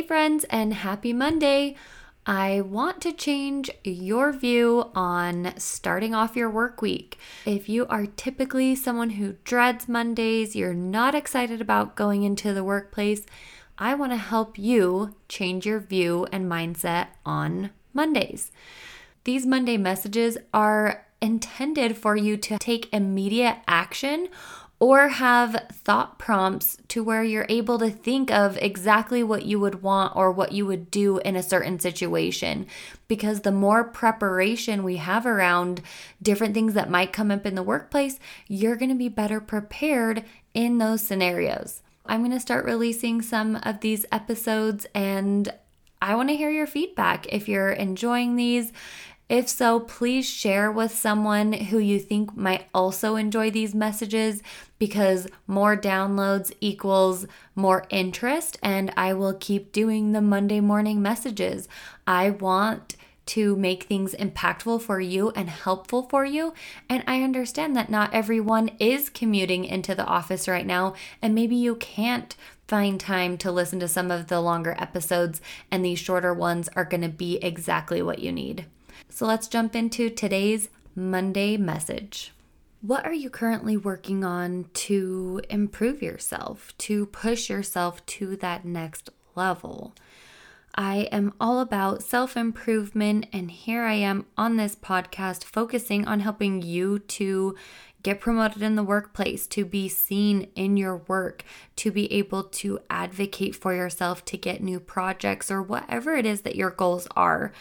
Hey, friends, and happy Monday! I want to change your view on starting off your work week. If you are typically someone who dreads Mondays, you're not excited about going into the workplace, I want to help you change your view and mindset on Mondays. These Monday messages are intended for you to take immediate action or have thought prompts to where you're able to think of exactly what you would want or what you would do in a certain situation. Because the more preparation we have around different things that might come up in the workplace, you're to be better prepared in those scenarios. I'm to start releasing some of these episodes and I want to hear your feedback. If you're enjoying these, if so, please share with someone who you think might also enjoy these messages because more downloads equals more interest, and I will keep doing the Monday morning messages. I want to make things impactful for you and helpful for you. And I understand that not everyone is commuting into the office right now, and maybe you can't find time to listen to some of the longer episodes, and these shorter ones are going to be exactly what you need. So let's jump into today's Monday message. What are you currently working on to improve yourself, to push yourself to that next level? I am all about self improvement, and here I am on this podcast focusing on helping you to get promoted in the workplace, to be seen in your work, to be able to advocate for yourself, to get new projects, or whatever it is that your goals are.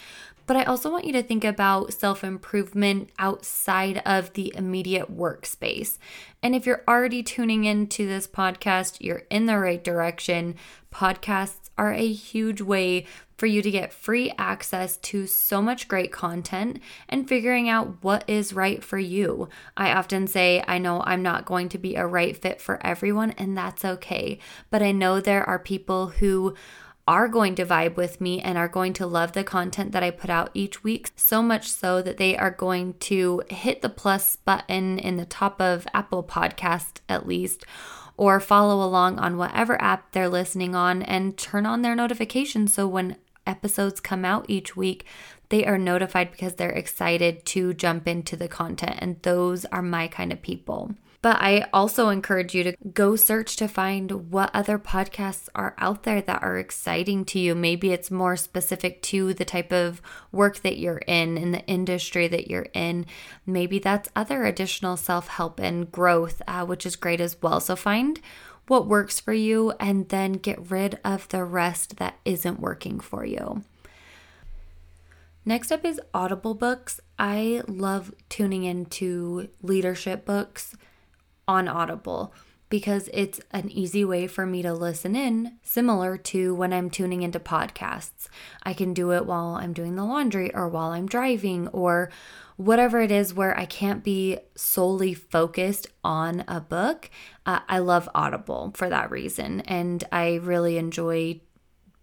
But I also want you to think about self improvement outside of the immediate workspace. And if you're already tuning into this podcast, you're in the right direction. Podcasts are a huge way for you to get free access to so much great content and figuring out what is right for you. I often say, I know I'm not going to be a right fit for everyone, and that's okay. But I know there are people who are going to vibe with me and are going to love the content that I put out each week, so much so that they are going to hit the plus button in the top of Apple Podcast at least or follow along on whatever app they're listening on and turn on their notifications so when episodes come out each week, they are notified because they're excited to jump into the content. And those are my kind of people. But I also encourage you to go search to find what other podcasts are out there that are exciting to you. Maybe it's more specific to the type of work that you're in, in the industry that you're in. Maybe that's other additional self help and growth, uh, which is great as well. So find what works for you and then get rid of the rest that isn't working for you. Next up is Audible books. I love tuning into leadership books on Audible because it's an easy way for me to listen in, similar to when I'm tuning into podcasts. I can do it while I'm doing the laundry or while I'm driving or whatever it is where I can't be solely focused on a book. Uh, I love Audible for that reason. And I really enjoy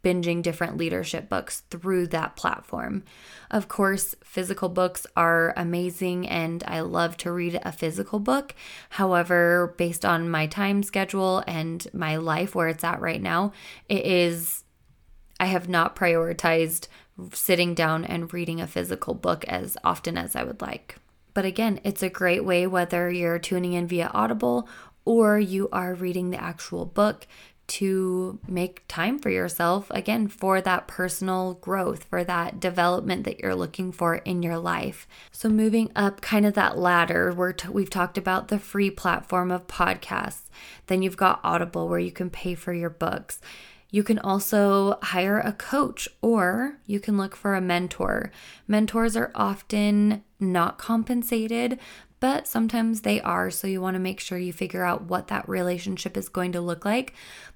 binging different leadership books through that platform. Of course, physical books are amazing and I love to read a physical book. However, based on my time schedule and my life where it's at right now, it is, I have not prioritized sitting down and reading a physical book as often as I would like. But again, it's a great way whether you're tuning in via Audible or you are reading the actual book to make time for yourself again for that personal growth, for that development that you're looking for in your life. So, moving up kind of that ladder, where t- we've talked about the free platform of podcasts, then you've got Audible where you can pay for your books. You can also hire a coach or you can look for a mentor. Mentors are often not compensated, but sometimes they are. So you want to make sure you figure out what that relationship is going to look like.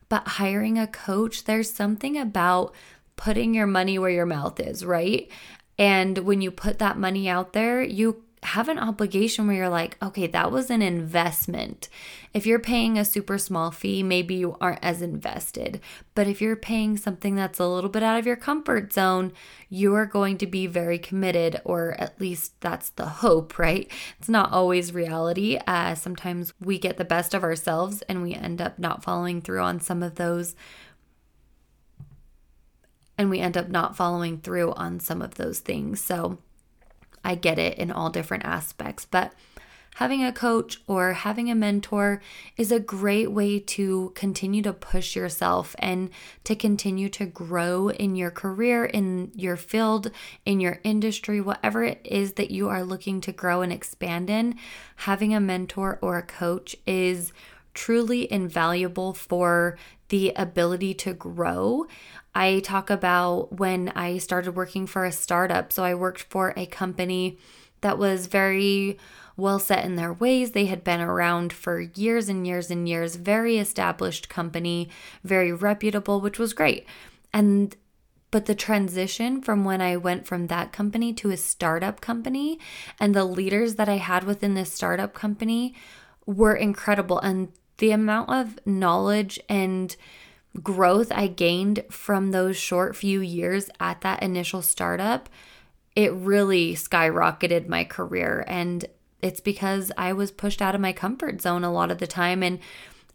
But hiring a coach, there's something about putting your money where your mouth is, right? And when you put that money out there, you have an obligation where you're like, okay, that was an investment. If you're paying a super small fee, maybe you aren't as invested. But if you're paying something that's a little bit out of your comfort zone, you are going to be very committed, or at least that's the hope, right? It's not always reality. Uh, sometimes we get the best of ourselves and we end up not following through on some of those and we end up not following through on some of those things. So I get it in all different aspects, but having a coach or having a mentor is a great way to continue to push yourself and to continue to grow in your career, in your field, in your industry, whatever it is that you are looking to grow and expand in. Having a mentor or a coach is truly invaluable for the ability to grow. I talk about when I started working for a startup. So I worked for a company that was very well set in their ways. They had been around for years and years and years, very established company, very reputable, which was great. And but the transition from when I went from that company to a startup company and the leaders that I had within this startup company were incredible. And the amount of knowledge and growth I gained from those short few years at that initial startup, it really skyrocketed my career. And it's because I was pushed out of my comfort zone a lot of the time and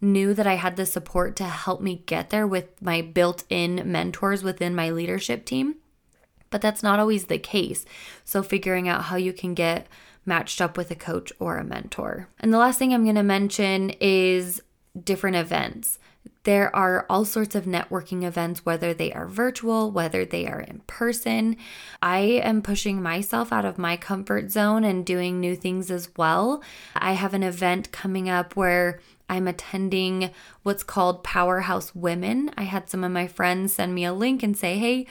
knew that I had the support to help me get there with my built in mentors within my leadership team. But that's not always the case. So, figuring out how you can get matched up with a coach or a mentor. And the last thing I'm going to mention is different events. There are all sorts of networking events, whether they are virtual, whether they are in person. I am pushing myself out of my comfort zone and doing new things as well. I have an event coming up where I'm attending what's called Powerhouse Women. I had some of my friends send me a link and say, hey,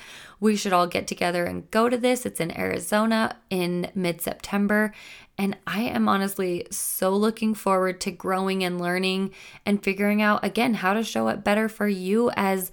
we should all get together and go to this. It's in Arizona in mid September. And I am honestly so looking forward to growing and learning and figuring out again how to show up better for you as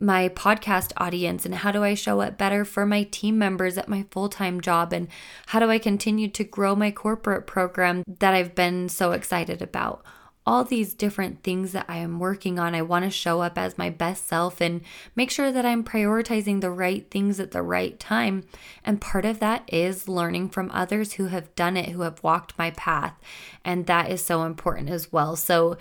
my podcast audience and how do I show up better for my team members at my full time job and how do I continue to grow my corporate program that I've been so excited about all these different things that I am working on. I want to show up as my best self and make sure that I'm prioritizing the right things at the right time. And part of that is learning from others who have done it, who have walked my path. And that is so important as well. So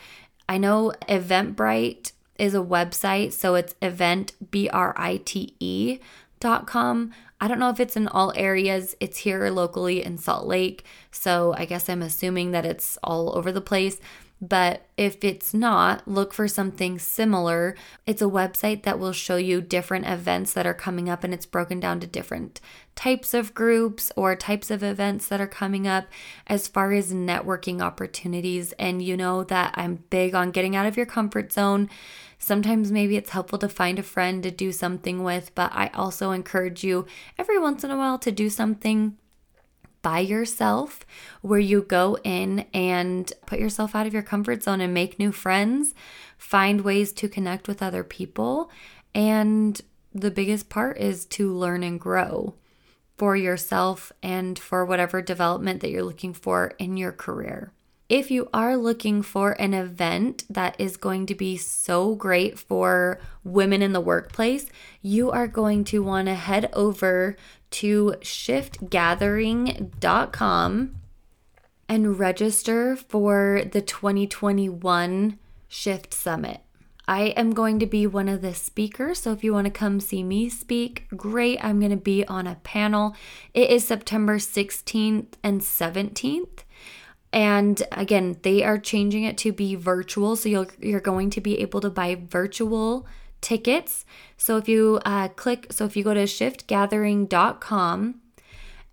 I know Eventbrite is a website, so it's eventbrite.com. I don't know if it's in all areas. It's here locally in Salt Lake. So I guess I'm assuming that it's all over the place. But if it's not, look for something similar. It's a website that will show you different events that are coming up and it's broken down to different types of groups or types of events that are coming up as far as networking opportunities. And you know that I'm big on getting out of your comfort zone. Sometimes maybe it's helpful to find a friend to do something with, but I also encourage you every once in a while to do something by yourself where you go in and put yourself out of your comfort zone and make new friends, find ways to connect with other people. And the biggest part is to learn and grow for yourself and for whatever development that you're looking for in your career. If you are looking for an event that is going to be so great for women in the workplace, you are going to want to head over to shiftgathering.com and register for the 2021 Shift Summit. I am going to be one of the speakers, so if you want to come see me speak, great. I'm going to be on a panel. It is September 16th and 17th. And again, they are changing it to be virtual, so you're going to be able to buy virtual tickets. So if you uh, click, so if you go to shiftgathering.com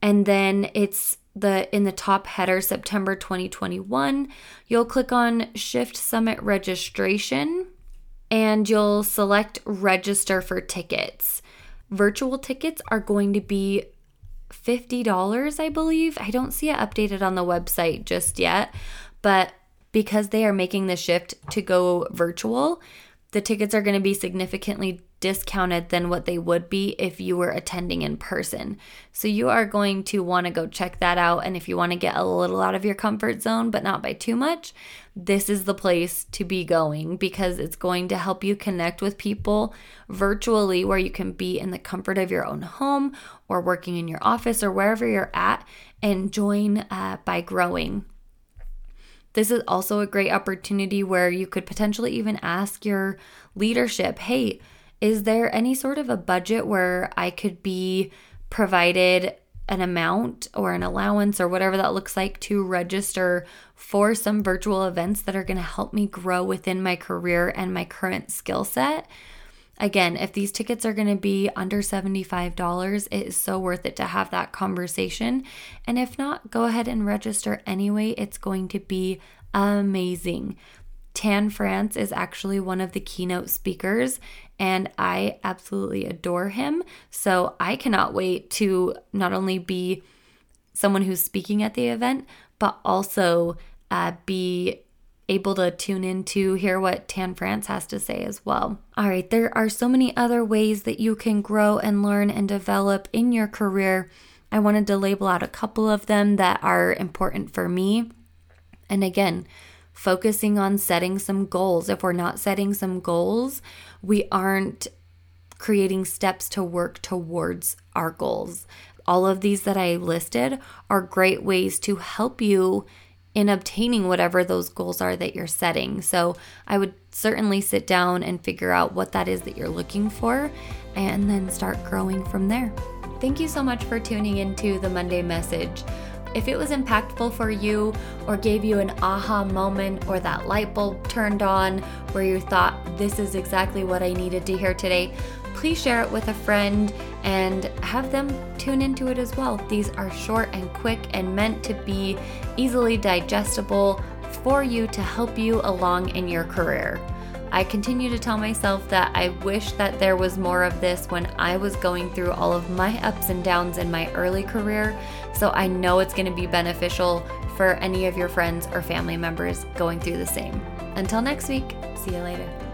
and then it's the in the top header September 2021, you'll click on Shift Summit registration and you'll select register for tickets. Virtual tickets are going to be $50, I believe. I don't see it updated on the website just yet, but because they are making the shift to go virtual, the tickets are going to be significantly discounted than what they would be if you were attending in person. So you are going to want to go check that out. And if you want to get a little out of your comfort zone, but not by too much, this is the place to be going because it's going to help you connect with people virtually where you can be in the comfort of your own home or working in your office or wherever you're at and join uh, by growing this is also a great opportunity where you could potentially even ask your leadership, hey, is there any sort of a budget where I could be provided an amount or an allowance or whatever that looks like to register for some virtual events that are going to help me grow within my career and my current skill set? Again, if these tickets are going to be under $75, it is so worth it to have that conversation. And if not, go ahead and register anyway. It's going to be amazing. Tan France is actually one of the keynote speakers, and I absolutely adore him. So I cannot wait to not only be someone who's speaking at the event, but also uh, be able to tune in to hear what Tan France has to say as well. All right, there are so many other ways that you can grow and learn and develop in your career. I wanted to label out a couple of them that are important for me. And again, focusing on setting some goals. If we're not setting some goals, we aren't creating steps to work towards our goals. All of these that I listed are great ways to help you in obtaining whatever those goals are that you're setting. So I would certainly sit down and figure out what that is that you're looking for and then start growing from there. Thank you so much for tuning into the Monday message. If it was impactful for you or gave you an aha moment or that light bulb turned on where you thought, this is exactly what I needed to hear today, please share it with a friend and have them tune into it as well. These are short and quick and meant to be easily digestible for you to help you along in your career. I continue to tell myself that I wish that there was more of this when I was going through all of my ups and downs in my early career. So I know it's going to be beneficial for any of your friends or family members going through the same. Until next week, see you later.